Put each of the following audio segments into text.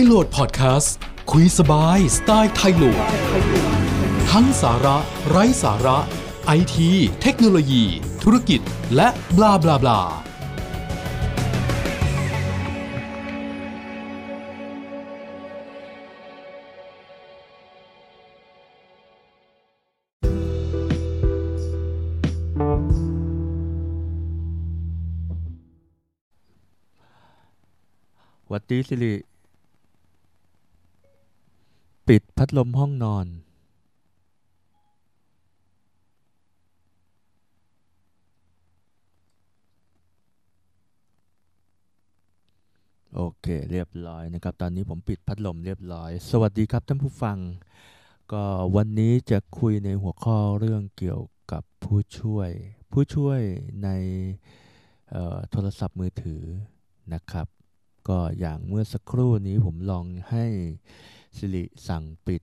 ยโหลดพอดแคสต์คุยสบายสไตล์ไทยโหลดทั้งสาระไร้สาระ ไอที เทคโนโลยี ธุรกิจ และบลาบลาบลาวัดดีสิริ ปิดพัดลมห้องนอนโอเคเรียบร้อยนะครับ ตอนนี้ผมปิดพัดลมเรียบร้อย สวัสดีครับท่านผู้ฟัง ก็วันนี้จะคุยในหัวข้อเรื่องเกี่ยวกับผู้ช่วย ผู้ช่วยในโทรศัพท์มือถือนะครับ ก็อย่างเมื่อสักครู่นี้ผมลองให้ Siri สั่งปิด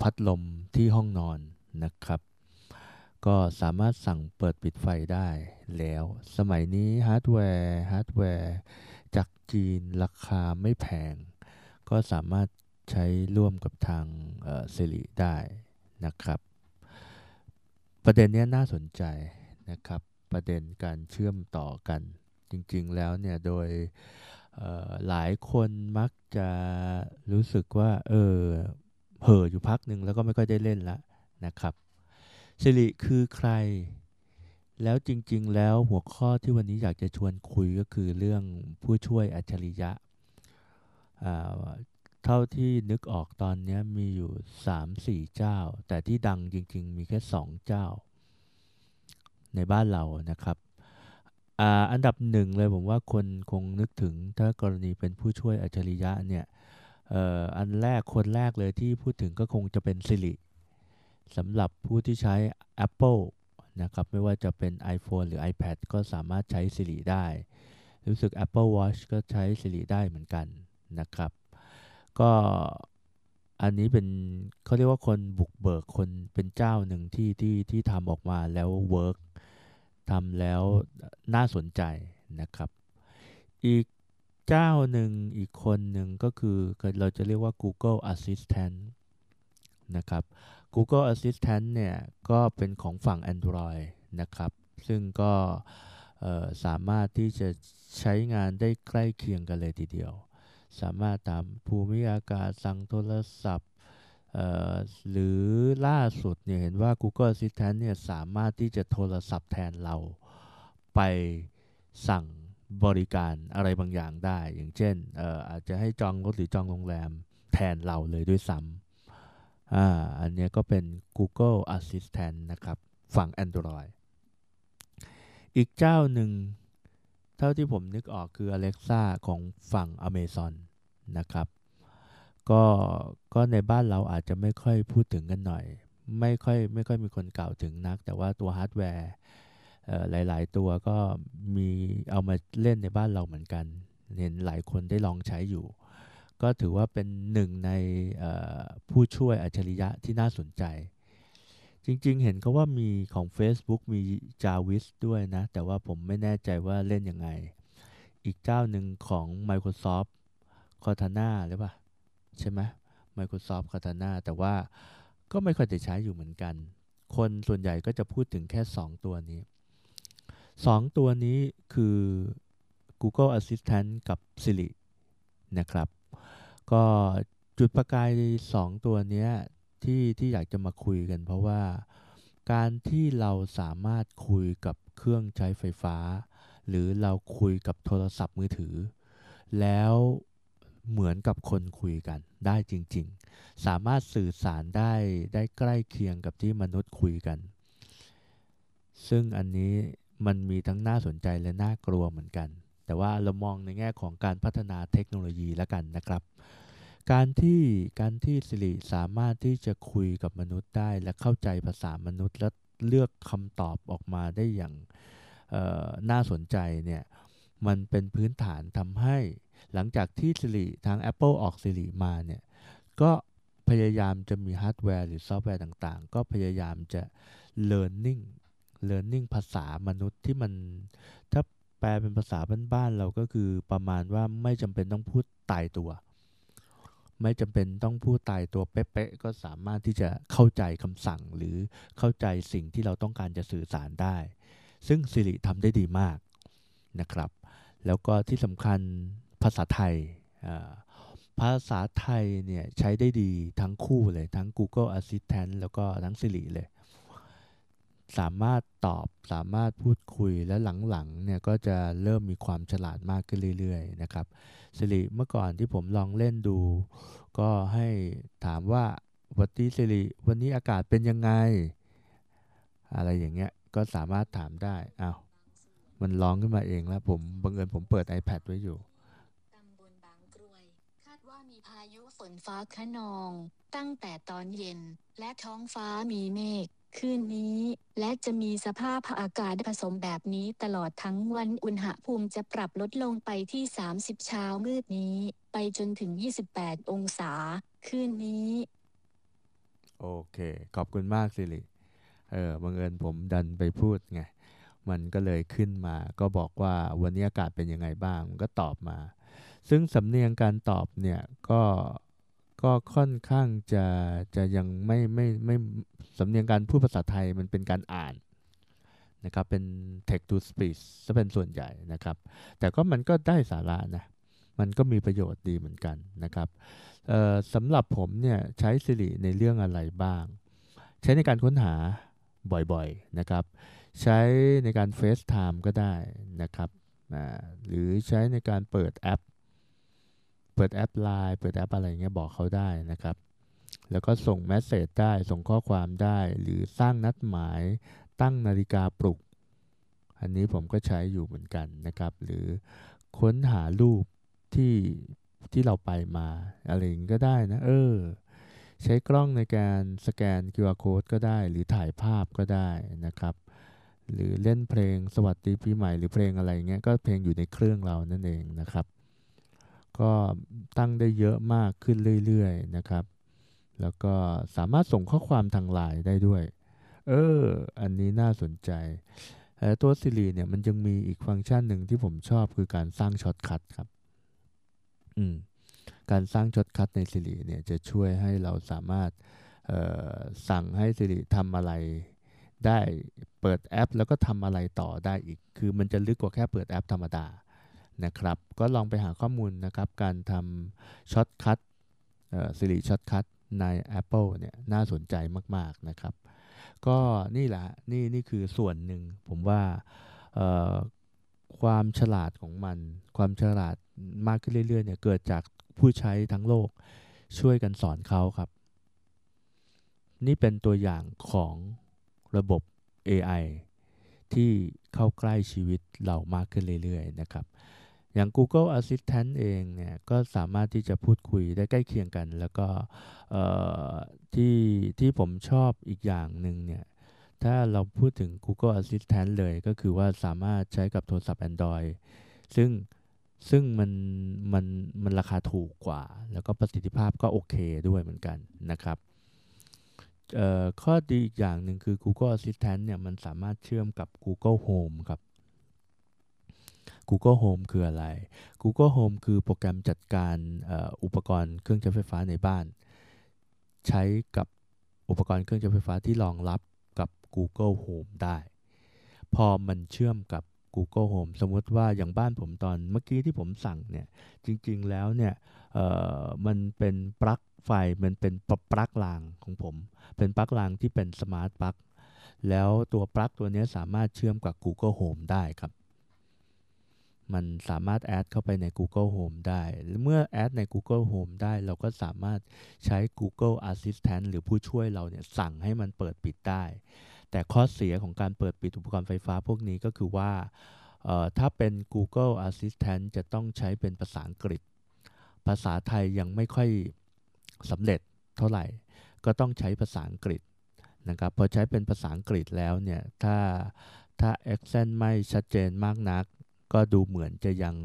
พัดลมที่ห้องนอนนะครับ ก็สามารถสั่งเปิดปิดไฟได้แล้ว สมัยนี้ฮาร์ดแวร์ฮาร์ดแวร์จากจีนราคาไม่แพง ก็สามารถใช้ร่วมกับทาง Siri ได้นะครับ ประเด็นนี้น่าสนใจนะครับ ประเด็นการเชื่อมต่อกันจริงๆแล้วเนี่ยโดย หลายคนมักจะรู้สึกว่า เออเห่ออยู่พักหนึ่งแล้วก็ไม่ค่อยได้เล่นละนะครับสิริคือใคร แล้วจริง ๆ แล้วหัวข้อที่วันนี้อยากจะชวนคุยก็คือเรื่องผู้ช่วยอัจฉริยะเท่าที่นึกออกตอนนี้มีอยู่ 3-4 เจ้า แต่ที่ดังจริง ๆ มีแค่ 2 เจ้า ในบ้านเรานะครับ อันดับหนึ่งเลยผมว่าคนคงนึกถึงถ้ากรณีเป็นผู้ช่วยอัจฉริยะเนี่ยอันแรกคนแรกเลยที่พูดถึงก็คงจะเป็น Siri สำหรับผู้ที่ใช้ Apple นะครับไม่ว่าจะเป็น iPhone หรือ iPad ก็สามารถใช้ Siri ได้ รู้สึก Apple Watch ก็ใช้ Siri ได้เหมือนกันนะครับ ก็อันนี้เป็นเขาเรียกว่าคนบุกเบิกคนเป็นเจ้าหนึ่งที่ที่ที่ทำออกมาแล้วเวิร์ก ทำแล้วน่าสนใจนะครับ อีกเจ้าหนึ่งอีกคนหนึ่งก็คือเราจะเรียกว่า Google Assistant นะครับ Google Assistant เนี่ยก็เป็นของฝั่ง Android นะครับ ซึ่งก็สามารถที่จะใช้งานได้ใกล้เคียงกันเลยทีเดียว สามารถตามภูมิอากาศสั่งโทรศัพท์ หรือล่าสุดเนี่ยเห็นว่า Google Assistant เนี่ยสามารถที่จะโทรศัพท์แทนเราไปสั่งบริการอะไรบางอย่างได้ อย่างเช่นอออาจจะให้จองรถหรือจองโรงแรมแทนเราเลยด้วยซ้ำอ่าอันนี้ก็เป็น Google Assistant นะครับ ฝั่ง Android อีกเจ้าหนึ่ง เท่าที่ผมนึกออกคือ Alexa ของฝั่ง Amazon นะครับ ก็ก็ในบ้านเราอาจจะไม่ค่อยพูดถึงกันหน่อย ไม่ค่อยไม่ค่อยมีคนกล่าวถึงนัก แต่ว่าตัวฮาร์ดแวร์หลาย ๆ ตัวก็มีเอามาเล่นในบ้านเราเหมือนกัน เห็นหลายคนได้ลองใช้อยู่ ก็ถือว่าเป็นหนึ่งในผู้ช่วยอัจฉริยะที่น่าสนใจ จริง ๆ เห็นก็ว่ามีของ Facebook มี Jarvis ด้วยนะ แต่ว่าผมไม่แน่ใจว่าเล่นยังไง อีกเจ้าหนึ่งของ Microsoft Cortana หรือเปล่า ใช่ไหม Microsoft Cortana แต่ว่าก็ไม่ค่อยได้ใช้อยู่เหมือนกัน คนส่วนใหญ่ก็จะพูดถึงแค่ 2 ตัวนี้ 2 ตัวนี้คือ Google Assistant กับ Siri นะครับ ก็จุดประกาย 2 ตัวนี้ที่ที่อยากจะมาคุยกัน เพราะว่าการที่เราสามารถคุยกับเครื่องใช้ไฟฟ้า หรือเราคุยกับโทรศัพท์มือถือ แล้ว เหมือนกับคนคุยกันได้จริง ๆ สามารถสื่อสารได้ได้ใกล้เคียงกับที่มนุษย์คุยกัน ซึ่งอันนี้มันมีทั้งน่าสนใจและน่ากลัวเหมือนกัน แต่ว่าเรามองในแง่ของการพัฒนาเทคโนโลยีแล้วกันนะครับ การที่การที่ Siri สามารถที่จะคุยกับมนุษย์ได้ และเข้าใจภาษามนุษย์ และเลือกคำตอบออกมาได้อย่างน่าสนใจเนี่ยมันเป็นพื้นฐานทำให้ หลังจากที่ Siri ทาง Apple ออก Siri มาเนี่ย ก็พยายามจะมีฮาร์ดแวร์หรือซอฟต์แวร์ต่างๆ ก็พยายามจะ learning learning ภาษามนุษย์ที่มัน ถ้าแปลเป็นภาษาบ้านๆเราก็คือประมาณว่าไม่จำเป็นต้องพูดตายตัว ไม่จำเป็นต้องพูดตายตัวเป๊ะๆก็สามารถที่จะเข้าใจคำสั่งหรือเข้าใจสิ่งที่เราต้องการจะสื่อสารได้ ซึ่งสิริทำได้ดีมากนะครับ แล้วก็ที่สำคัญ ภาษาไทย ภาษาไทยเนี่ยใช้ได้ดีทั้งคู่เลย ทั้ง Google Assistant แล้วก็ทั้ง Siri เลย สามารถตอบสามารถพูดคุยและหลังๆเนี่ยก็จะเริ่มมีความฉลาดมากขึ้นเรื่อยๆนะครับ Siri เมื่อก่อนที่ผมลองเล่นดู ก็ให้ถามว่าวัตี Siri วันนี้อากาศเป็นยังไง อะไรอย่างเงี้ยก็สามารถถามได้อ้าวมันร้องขึ้นมาเองแล้วผมบังเอิญผมเปิด iPad ไว้อยู่ พายุฝนฟ้าคะนอง ตั้งแต่ตอนเย็น และท้องฟ้ามีเมฆคืนนี้ และจะมีสภาพอากาศผสมแบบนี้ตลอดทั้งวันอุณหภูมิจะปรับลดลงไปที่ 30 เช้ามืดนี้ ไปจนถึง 28 องศา คืนนี้ โอเค ขอบคุณมากสิริเออบังเอิญผมดันไปพูดไง มันก็เลยขึ้นมา ก็บอกว่าวันนี้อากาศเป็นยังไงบ้าง มันก็ตอบมา ซึ่งสำเนียงการตอบเนี่ยก็ก็ค่อนข้างจะจะยังไม่ไม่ไม่สำเนียงการพูดภาษาไทยมันเป็นการอ่านนะครับเป็น text to speech ซะเป็นส่วนใหญ่นะครับ แต่ก็มันก็ได้สาระนะมันก็มีประโยชน์ดีเหมือนกันนะครับสำหรับผมเนี่ยใช้ Siri ในเรื่องอะไรบ้าง ใช้ในการค้นหาบ่อยๆนะครับ ใช้ในการ FaceTime ก็ได้นะครับหรือใช้ในการเปิดแอป เปิดแอปไลน์เปิดแอปอะไรเงี้ยบอกเขาได้นะครับ แล้วก็ส่ง message ได้ส่งข้อความได้ หรือสร้างนัดหมายตั้งนาฬิกาปลุก อันนี้ผมก็ใช้อยู่เหมือนกันนะครับ หรือค้นหารูปที่ที่เราไปมาอะไรอย่างก็ได้นะ เออ ใช้กล้องในการสแกน QR code ก็ได้ หรือถ่ายภาพก็ได้นะครับ หรือเล่นเพลงสวัสดีปีใหม่หรือเพลงอะไรเงี้ยก็เพลงอยู่ในเครื่องเรานั่นเองนะครับ ก็ตั้งได้เยอะมากขึ้นเรื่อยๆนะครับ แล้วก็สามารถส่งข้อความทางไลน์ได้ด้วย เออ อันนี้น่าสนใจตัว Siri เนี่ยมันยังมีอีกฟังก์ชันหนึ่งที่ผมชอบคือการสร้าง shortcut ครับ อืม การสร้าง shortcut ใน Siri เนี่ยจะช่วยให้เราสามารถสั่งให้ Siri ทำอะไรได้เปิดแอป แล้วก็ทำอะไรต่อได้อีก คือมันจะลึกกว่าแค่เปิดแอปธรรมดา นะครับ ก็ลองไปหาข้อมูลนะครับ การทำ shortcut Siri shortcut ใน Apple เนี่ยน่าสนใจมาก ๆ นะครับ ก็นี่แหละนี่นี่คือส่วนหนึ่งผมว่าความฉลาดของมัน ความฉลาดมากขึ้นเรื่อย ๆ เนี่ย เกิดจากผู้ใช้ทั้งโลกช่วยกันสอนเขาครับ นี่เป็นตัวอย่างของระบบ AI ที่เข้าใกล้ชีวิตเรามากขึ้นเรื่อย ๆ นะครับ อย่าง Google Assistant เองเนี่ยก็สามารถที่จะพูดคุยได้ใกล้เคียงกัน แล้วก็ที่ที่ผมชอบอีกอย่างหนึ่งเนี่ยถ้าเราพูดถึง Google Assistant เลยก็คือว่าสามารถใช้กับโทรศัพท์ Android ซึ่งซึ่งมันมันมันราคาถูกกว่า แล้วก็ประสิทธิภาพก็โอเคด้วยเหมือนกันนะครับข้อดีอีกอย่างหนึ่งคือ Google Assistant เนี่ยมันสามารถเชื่อมกับ Google Home ครับ Google Home คืออะไร Google Home คือโปรแกรมจัดการอุปกรณ์เครื่องใช้ไฟฟ้าในบ้าน ใช้กับอุปกรณ์เครื่องใช้ไฟฟ้าที่รองรับกับ Google Home ได้ พอมันเชื่อมกับ Google Home สมมติว่าอย่างบ้านผมตอนเมื่อกี้ที่ผมสั่งเนี่ย จริงๆแล้วเนี่ยมันเป็นปลั๊กไฟ มันเป็นปลั๊กรางของผม เป็นปลั๊กรางที่เป็นสมาร์ทปลั๊กแล้วตัวปลั๊กตัวนี้สามารถเชื่อมกับ Google Home ได้ครับ มันสามารถแอดเข้าไปใน Google Home ได้ เมื่อแอดใน Google Home ได้ เราก็สามารถใช้ Google Assistant หรือผู้ช่วยเราเนี่ยสั่งให้มันเปิดปิดได้ แต่ข้อเสียของการเปิดปิดอุปกรณ์ไฟฟ้าพวกนี้ก็คือว่า ถ้าเป็น Google Assistant จะต้องใช้เป็นภาษาอังกฤษ ภาษาไทยยังไม่ค่อยสำเร็จเท่าไหร่ ก็ต้องใช้ภาษาอังกฤษนะครับ พอใช้เป็นภาษาอังกฤษแล้วเนี่ย ถ้าถ้า accent ไม่ชัดเจนมากนัก ก็ดูเหมือนจะยัง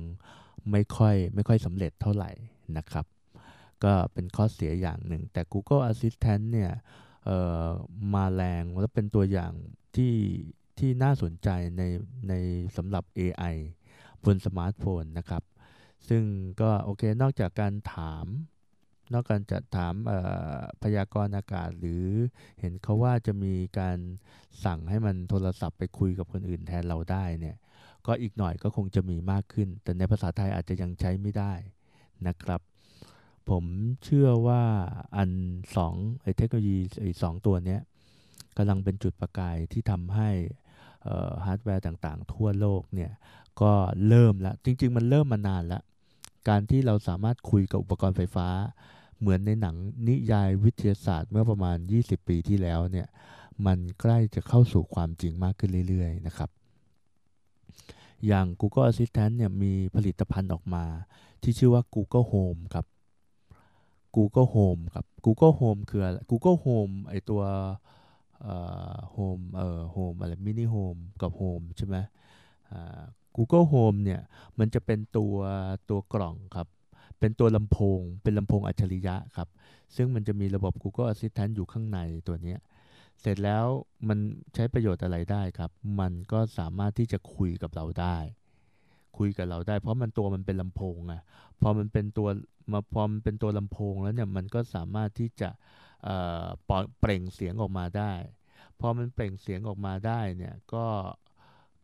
ไม่ค่อยไม่ค่อยสำเร็จเท่าไหร่นะครับ ก็เป็นข้อเสียอย่างหนึ่ง แต่ Google Assistant เนี่ยมาแรงและเป็นตัวอย่างที่ที่น่าสนใจในในสำหรับ AI บนสมาร์ทโฟนนะครับ ซึ่งก็โอเคนอกจากการถาม นอกจากจะถามพยากรณ์อากาศ หรือเห็นเขาว่าจะมีการสั่งให้มันโทรศัพท์ไปคุยกับคนอื่นแทนเราได้เนี่ย ก็อีกหน่อยก็คงจะมีมากขึ้น แต่ในภาษาไทยอาจจะยังใช้ไม่ได้นะครับ ผมเชื่อว่าอันสองไอเทคโนโลยีไอสองตัวนี้กำลังเป็นจุดประกายที่ทำให้ฮาร์ดแวร์ต่างๆ ทั่วโลกเนี่ยก็เริ่มแล้ว จริง ๆ มันเริ่มมานานแล้ว การที่เราสามารถคุยกับอุปกรณ์ไฟฟ้า เหมือนในหนังนิยายวิทยาศาสตร์เมื่อประมาณ 20 ปีที่แล้วเนี่ยมันใกล้จะเข้าสู่ความจริงมากขึ้นเรื่อย ๆ นะครับ อย่าง Google Assistant เนี่ยมีผลิตภัณฑ์ออกมา ที่ชื่อว่า Google Home ครับ Google Home ครับ Google Home คืออ Google Home ไอตัวเอ่อ Home เอ่อ Home อะไร Mini Home กับ Home ใช่ไหมอ่า Google Home เนี่ย มันจะเป็นตัวตัวกล่องครับ เป็นตัวลำโพง เป็นลำโพงอัจฉริยะครับ ซึ่งมันจะมีระบบ Google Assistant อยู่ข้างในตัวนี้ เสร็จแล้วมันใช้ประโยชน์อะไรได้ครับ มันก็สามารถที่จะคุยกับเราได้ คุยกับเราได้ เพราะมันตัวมันเป็นลำโพงอะพอมันเป็นตัวมาพอมันเป็นตัวลำโพงแล้วเนี่ยมันก็สามารถที่จะเปล่งเสียงออกมาได้ พอมันเปล่งเสียงออกมาได้เนี่ยก็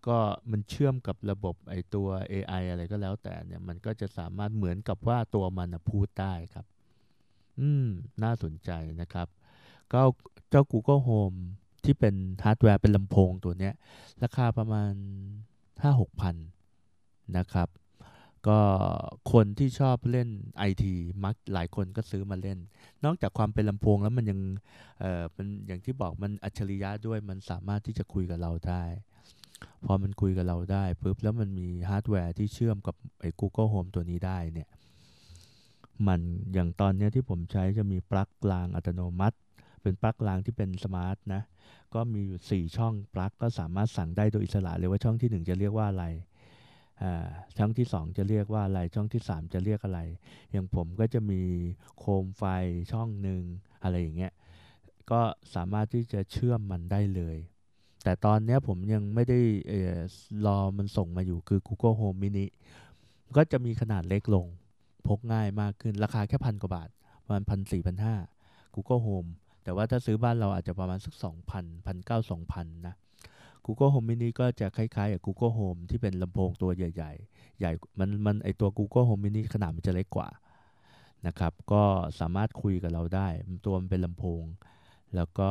ก็มันเชื่อมกับระบบไอตัว AI อะไรก็แล้วแต่เนี่ยมันก็จะสามารถเหมือนกับว่าตัวมันพูดได้ครับ อืม น่าสนใจนะครับ ก็ เจ้า Google Home ที่เป็นฮาร์ดแวร์เป็นลำโพงตัวนี้ราคาประมาณ 5-6พันนะครับ ก็คนที่ชอบเล่นไอทีมักหลายคนก็ซื้อมาเล่น นอกจากความเป็นลำโพงแล้วมันยังเออมันอย่างที่บอกมันอัจฉริยะด้วยมันสามารถที่จะคุยกับเราได้ พอมันคุยกับเราได้ปุ๊บแล้วมันมีฮาร์ดแวร์ที่เชื่อมกับไอ้ Google Home ตัวนี้ได้เนี่ยมันอย่างตอนนี้ที่ผมใช้จะมีปลั๊กรางอัตโนมัติ เป็นปลั๊กรางที่เป็น smart นะ ก็มีอยู่ 4 ช่องปลั๊กก็สามารถสั่งได้โดยอิสระเลยว่าช่องที่ 1 จะเรียกว่าอะไรช่องที่ 2 จะเรียกว่าอะไร ช่องที่ 3 จะเรียกอะไร อย่างผมก็จะมีโคมไฟช่องหนึ่งอะไรอย่างเงี้ย ก็สามารถที่จะเชื่อมมันได้เลย แต่ตอนนี้ผมยังไม่ได้รอมันส่งมาอยู่คือ Google Home Mini ก็จะมีขนาดเล็กลง พกง่ายมากขึ้น ราคาแค่พันกว่าบาทประมาณพันสี่พันห้า Google Home แต่ว่าถ้าซื้อบ้านเราอาจจะประมาณสัก 2,000 1,900 2,000 นะ Google Home Mini ก็จะคล้ายๆกับ Google Home ที่เป็นลำโพงตัวใหญ่ ๆ ใหญ่ มัน มันไอตัว Google Home Mini ขนาดมันจะเล็กกว่านะครับ ก็สามารถคุยกับเราได้ ตัวมันเป็นลำโพง แล้วก็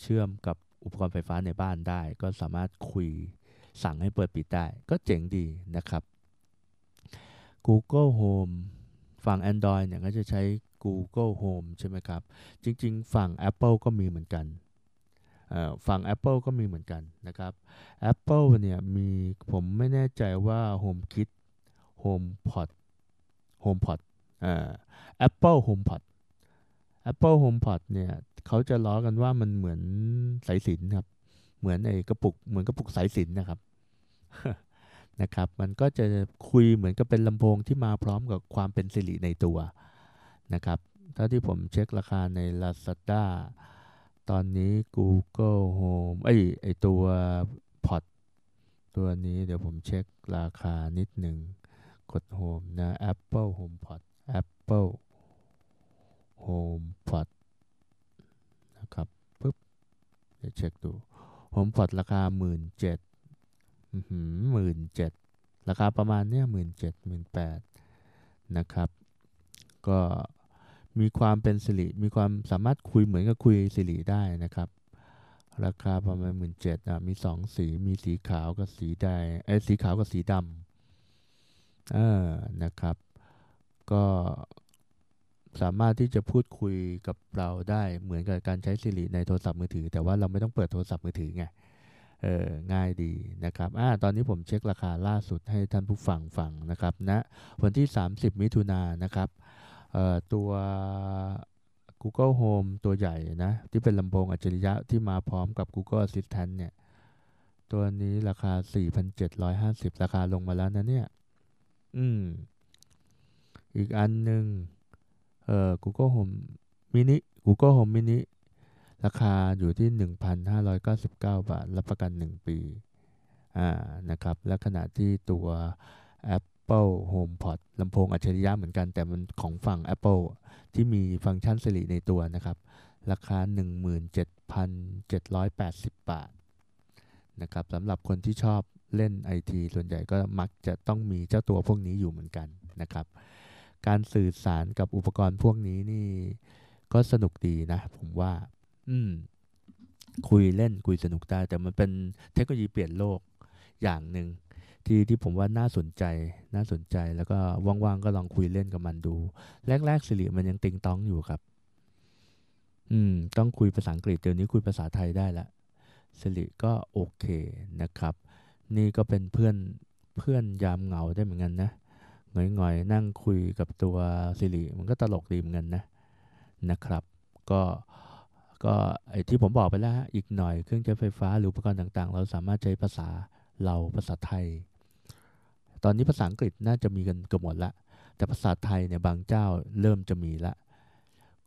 เชื่อมกับอุปกรณ์ไฟฟ้าในบ้านได้ ก็สามารถคุยสั่งให้เปิดปิดได้ ก็เจ๋งดีนะครับ Google Home ฝั่ง Android เนี่ยก็จะใช้ Google Home ใช่ไหมครับ จริง ๆ ฝั่ง Apple ก็มีเหมือนกันฝั่ง Apple ก็มีเหมือนกันนะครับ Apple เนี่ยมีผมไม่แน่ใจว่า HomeKit HomePod HomePod อ่า Apple HomePod Apple HomePod เนี่ยเขาจะล้อกันว่ามันเหมือนสายสินครับ เหมือนไอ้กระปุกเหมือนกระปุกสายสินนะครับนะครับ มันก็จะคุยเหมือนกับเป็นลำโพงที่มาพร้อมกับความเป็นสิริในตัว นะครับถ้าที่ผมเช็คราคาใน Lazada ตอนนี้ Google Home ไอไอตัว Pod ตัวนี้เดี๋ยวผมเช็คราคานิดหนึ่งกด Home นะ Apple Home Pod Apple Home Pod นะครับปึ๊บเดี๋ยวเช็คดู Home Pod ราคา 1 7 0 0 0หมื่นเจ็ดราคาประมาณเนี้ยหมื่นเจ็ดหมื่นแปดนะครับ ก็ มีความเป็นสิริมีความสามารถคุยเหมือนกับคุยสิริได้นะครับ ราคาประมาณหมื่นเจ็ดอะมีสองสีมีสีขาวกับสีแดงไอ้สีขาวกับสีดำเออนะครับ ก็สามารถที่จะพูดคุยกับเราได้เหมือนกับการใช้สิริในโทรศัพท์มือถือ แต่ว่าเราไม่ต้องเปิดโทรศัพท์มือถือไงเออง่ายดีนะครับอ่าตอนนี้ผมเช็คราคาล่าสุดให้ท่านผู้ฟังฟังนะครับณนะวันที่ 30 มิถุนายนนะครับ ตัว Google Home ตัวใหญ่นะ ที่เป็นลำโพงอัจฉริยะที่มาพร้อมกับ Google Assistant เนี่ย ตัวนี้ราคา 4,750 ราคาลงมาแล้วนะเนี่ย อืม อีกอันหนึ่งเอ่อ Google Home Mini Google Home Mini ราคาอยู่ที่ 1,599 บาท รับประกัน 1 ปี อ่า นะครับ และขณะที่ตัว App Apple HomePod ลำโพงอัจฉริยะเหมือนกัน แต่มันของฝั่ง Apple ที่มีฟังก์ชัน Siri ในตัวนะครับ ราคา 17,780 บาทนะครับสำหรับคนที่ชอบเล่น IT ส่วนใหญ่ก็มักจะต้องมีเจ้าตัวพวกนี้อยู่เหมือนกันนะครับ การสื่อสารกับอุปกรณ์พวกนี้นี่ก็สนุกดีนะ ผมว่า อืม คุยเล่นคุยสนุกได้ แต่มันเป็นเทคโนโลยีเปลี่ยนโลกอย่างหนึ่ง ที่ที่ผมว่าน่าสนใจน่าสนใจแล้วก็ว่างๆก็ลองคุยเล่นกับมันดู แรกๆสิริมันยังติงต้องอยู่ครับ อืม ต้องคุยภาษาอังกฤษเดี๋ยวนี้คุยภาษาไทยได้ละสิริก็โอเคนะครับ นี่ก็เป็นเพื่อนเพื่อนยามเหงาได้เหมือนกันนะหงอยๆนั่งคุยกับตัวสิริมันก็ตลกดีเหมือนกันนะนะครับ ก็ก็ไอที่ผมบอกไปแล้วอีกหน่อยเครื่องใช้ไฟฟ้าหรืออุปกรณ์ต่างๆ เราสามารถใช้ภาษาเราภาษาไทย ตอนนี้ภาษาอังกฤษน่าจะมีกันเกือบหมดละ แต่ภาษาไทยเนี่ยบางเจ้าเริ่มจะมีละ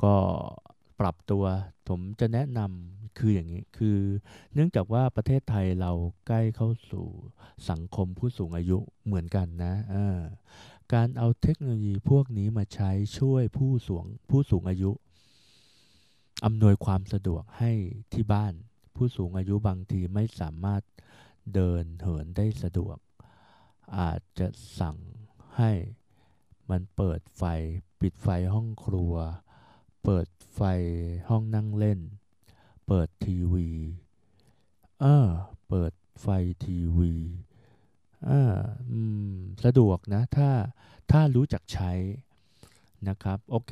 ก็ปรับตัวผมจะแนะนำคืออย่างนี้ คือ เนื่องจากว่าประเทศไทยเราใกล้เข้าสู่สังคมผู้สูงอายุเหมือนกันนะการเอาเทคโนโลยีพวกนี้มาใช้ช่วยผู้สูงผู้สูงอายุอำนวยความสะดวกให้ที่บ้าน ผู้สูงอายุบางทีไม่สามารถเดินเหินได้สะดวก อาจจะสั่งให้มันเปิดไฟ ปิดไฟห้องครัว เปิดไฟห้องนั่งเล่น เปิดทีวี เออ เปิดไฟทีวีเออสะดวกนะ ถ้า ถ้ารู้จักใช้นะครับ โอเค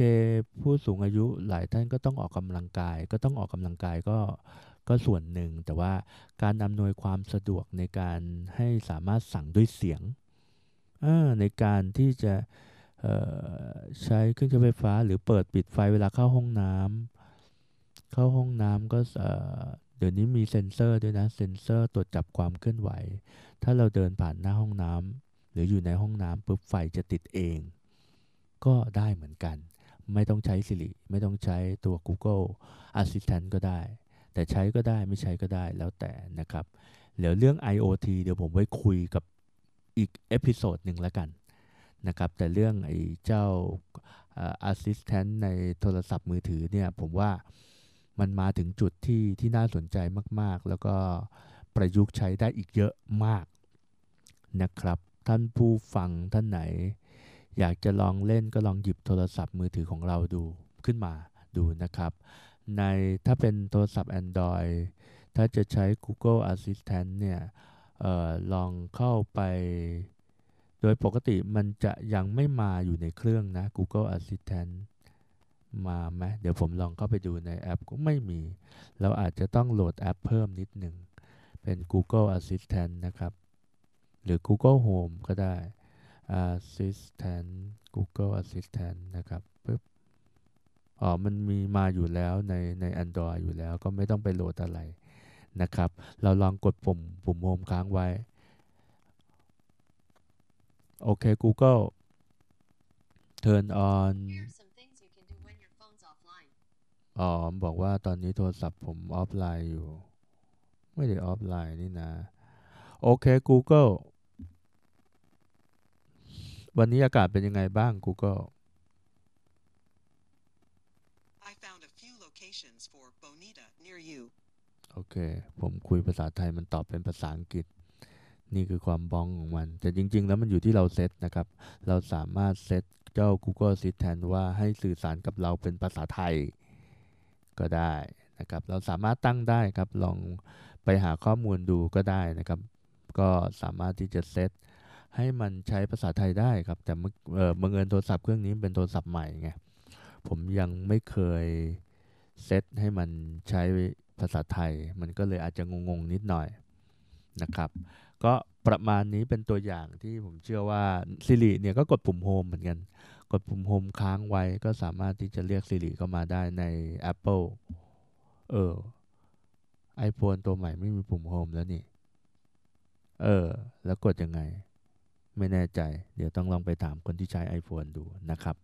ผู้สูงอายุหลายท่านก็ต้องออกกำลังกาย ก็ต้องออกกำลังกายก็ ก็ส่วนหนึ่งแต่ว่าการอำนวยความสะดวกในการให้สามารถสั่งด้วยเสียงในการที่จะใช้เครื่องใช้ไฟฟ้า หรือเปิดปิดไฟเวลาเข้าห้องน้ำเข้าห้องน้ำก็เดี๋ยวนี้มีเซ็นเซอร์ด้วยนะเซ็นเซอร์ตรวจจับความเคลื่อนไหว ถ้าเราเดินผ่านหน้าห้องน้ำหรืออยู่ในห้องน้ำปุ๊บไฟจะติดเอง ก็ได้เหมือนกัน ไม่ต้องใช้ Siri ไม่ต้องใช้ตัว Google Assistant ก็ได้ แต่ใช้ก็ได้ไม่ใช้ก็ได้แล้วแต่นะครับเดี๋ยวเรื่อง IoT เดี๋ยวผมไว้คุยกับอีก episode หนึ่งแล้วกันนะครับแต่เรื่องไอ้เจ้า Assistant ในโทรศัพท์มือถือเนี่ยผมว่ามันมาถึงจุดที่ที่น่าสนใจมากๆ แล้วก็ประยุกต์ใช้ได้อีกเยอะมากนะครับ ท่านผู้ฟังท่านไหน อยากจะลองเล่นก็ลองหยิบโทรศัพท์มือถือของเราดูขึ้นมาดูนะครับ ในถ้าเป็นโทรศัพท์ Android ถ้าจะใช้ Google Assistant เนี่ยออลองเข้าไป โดยปกติมันจะยังไม่มาอยู่ในเครื่องนะ Google Assistant มาไหมเดี๋ยวผมลองเข้าไปดูในแอปก็ไม่มี เราอาจจะต้องโหลดแอปเพิ่มนิดหนึ่ง เป็น Google Assistant นะครับ หรือ Google Home ก็ได้ Assistant Google Assistant นะครับปึ๊บ อ๋อมันมีมาอยู่แล้วในใน Android อยู่แล้วก็ไม่ต้องไปโหลดอะไรนะครับ เราลองกดปุ่มปุ่มโฮมค้างไว้ โอเค Google turn on อ๋อบอกว่าตอนนี้โทรศัพท์ผมออฟไลน์อยู่ ไม่ได้ออฟไลน์นี่นะ โอเค Google วันนี้อากาศเป็นยังไงบ้าง Google โอเค ผมคุยภาษาไทยมันตอบเป็นภาษาอังกฤษ นี่คือความบ้องของมัน แต่จริง ๆ แล้วมันอยู่ที่เราเซตนะครับ เราสามารถเซตเจ้า Google Assistant ว่าให้สื่อสารกับเราเป็นภาษาไทยก็ได้นะครับ เราสามารถตั้งได้ครับ ลองไปหาข้อมูลดูก็ได้นะครับ ก็สามารถที่จะเซตให้มันใช้ภาษาไทยได้ครับ แต่เมื่อเออบังเอิญโทรศัพท์เครื่องนี้เป็นโทรศัพท์ใหม่ไง ผมยังไม่เคยเซตให้มันใช้ ภาษาไทย มันก็เลยอาจจะงงๆนิดหน่อยนะครับ ก็ประมาณนี้เป็นตัวอย่างที่ผมเชื่อว่าซิริเนี่ยก็กดปุ่มโฮมเหมือนกัน กดปุ่มโฮมค้างไว้ก็สามารถที่จะเรียกซิริเข้ามาได้ใน Apple เออ iPhone ตัวใหม่ไม่มีปุ่มโฮมแล้วนี่ เออ แล้วกดยังไง ไม่แน่ใจ เดี๋ยวต้องลองไปถามคนที่ใช้ iPhone ดูนะครับ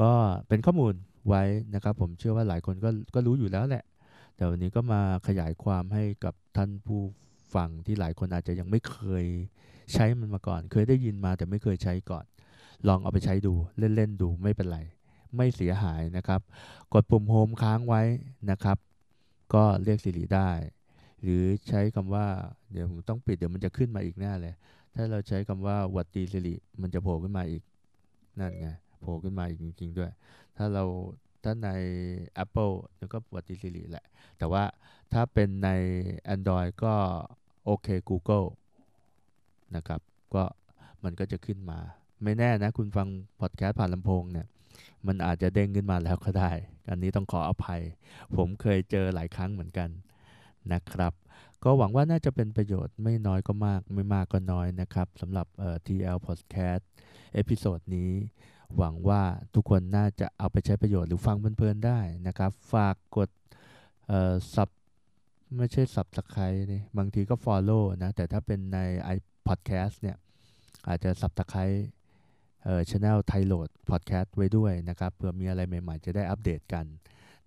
ก็เป็นข้อมูลไว้นะครับ ผมเชื่อว่าหลายคนก็ก็รู้อยู่แล้วแหละ แต่วันนี้ก็มาขยายความให้กับท่านผู้ฟังที่หลายคนอาจจะยังไม่เคยใช้มันมาก่อน เคยได้ยินมาแต่ไม่เคยใช้ก่อน ลองเอาไปใช้ดูเล่นๆดูไม่เป็นไร ไม่เสียหายนะครับ กดปุ่มโฮมค้างไว้นะครับ ก็เรียกสิริได้ หรือใช้คำว่าเดี๋ยวผมต้องปิดเดี๋ยวมันจะขึ้นมาอีกแน่เลย ถ้าเราใช้คำว่าวัดดีสิริมันจะโผล่ขึ้นมาอีกนั่นไงโผล่ขึ้นมาอีกจริงๆด้วย ถ้าเรา ถ้าใน Apple มันก็หวัดดีสิริแหละ แต่ว่าถ้าเป็นใน Android ก็โอเค Google นะครับ ก็มันก็จะขึ้นมา ไม่แน่นะ คุณฟังพอดแคสต์ผ่านลำโพงเนี่ย มันอาจจะเด้งขึ้นมาแล้วก็ได้ อันนี้ต้องขออภัย ผมเคยเจอหลายครั้งเหมือนกันนะครับ ก็หวังว่าน่าจะเป็นประโยชน์ไม่น้อยก็มาก ไม่มากก็น้อยนะครับสำหรับ TL Podcast episode นี้ หวังว่าทุกคนน่าจะเอาไปใช้ประโยชน์หรือฟังเพลินๆได้นะครับ ฝากกดเอ่อ sub ไม่ใช่ subscribe นี่บางทีก็ follow นะ แต่ถ้าเป็นใน i podcast เนี่ย อาจจะ subscribe เอ่อ channel ไทยโหลด podcast ไว้ด้วยนะครับเผื่อมีอะไรใหม่ๆ จะได้อัปเดตกัน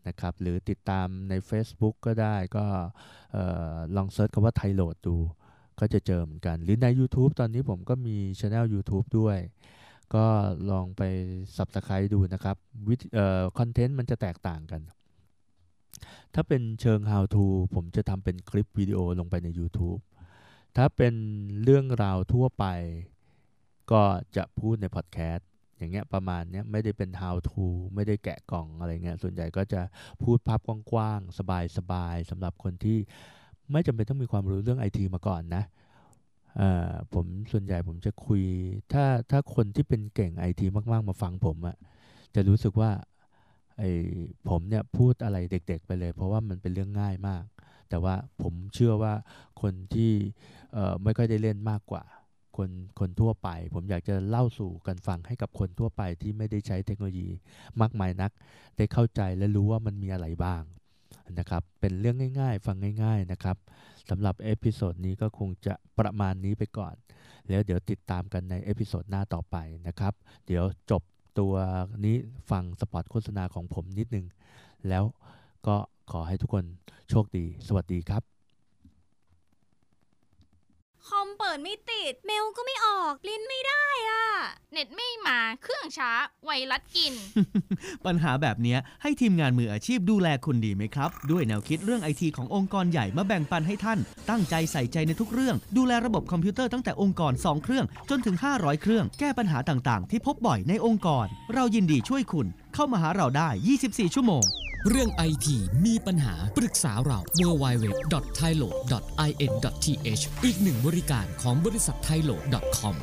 นะครับ หรือติดตามใน Facebook ก็ได้ก็เอ่อลอง search คำว่าไทยโหลดดู ก็จะเจอเหมือนกัน หรือใน YouTube ตอนนี้ผมก็มี channel YouTube ด้วย ก็ลองไป subscribe ดูนะครับวิธีเอ่อ content มันจะแตกต่างกัน ถ้าเป็นเชิง how to ผมจะทำเป็นคลิปวิดีโอลงไปใน YouTube ถ้าเป็นเรื่องราวทั่วไป ก็จะพูดในพอดแคสต์อย่างเงี้ยประมาณเนี้ยไม่ได้เป็น how to ไม่ได้แกะกล่องอะไรเงี้ยส่วนใหญ่ก็จะพูดภาพกว้างๆ สบายๆสำหรับคนที่ไม่จำเป็นต้องมีความรู้เรื่องไอทีมาก่อนนะ ผมส่วนใหญ่ผมจะคุย ถ้าถ้าคนที่เป็นเก่งไอทีมาก ๆ มาฟังผมอะจะรู้สึกว่าไอผมเนี่ยพูดอะไรเด็ก ๆ ไปเลย เพราะว่ามันเป็นเรื่องง่ายมาก แต่ว่าผมเชื่อว่าคนที่เอ่อไม่ค่อยได้เล่นมากกว่า คนคนทั่วไป ผมอยากจะเล่าสู่กันฟังให้กับคนทั่วไปที่ไม่ได้ใช้เทคโนโลยีมากมายนัก ได้เข้าใจและรู้ว่ามันมีอะไรบ้าง นะครับ เป็นเรื่องง่าย ๆ ฟังง่าย ๆนะครับสำหรับ episode นี้ก็คงจะประมาณนี้ไปก่อน แล้วเดี๋ยวติดตามกันใน episode หน้าต่อไปนะครับ เดี๋ยวจบตัวนี้ฟังสปอตโฆษณาของผมนิดนึง แล้วก็ขอให้ทุกคนโชคดี สวัสดีครับ คอมเปิดไม่ติด เมลก็ไม่ออกลิ้นไม่ได้อะเน็ตไม่มาเครื่องช้า ไวรัสกิน ปัญหาแบบเนี้ยให้ทีมงานมืออาชีพดูแลคุณดีไหมครับ ด้วยแนวคิดเรื่องไอทีขององค์กรใหญ่มาแบ่งปันให้ท่าน ตั้งใจใส่ใจในทุกเรื่อง ดูแลระบบคอมพิวเตอร์ตั้งแต่องค์กร 2 เครื่อง จนถึง 500 เครื่อง แก้ปัญหาต่างๆ ที่พบบ่อยในองค์กร เรายินดีช่วยคุณ เข้ามาหาเราได้ 24 ชั่วโมง เรื่องไอทีมีปัญหาปรึกษาเรา www.thailo.in.th อีกหนึ่งบริการของบริษัท thailo.com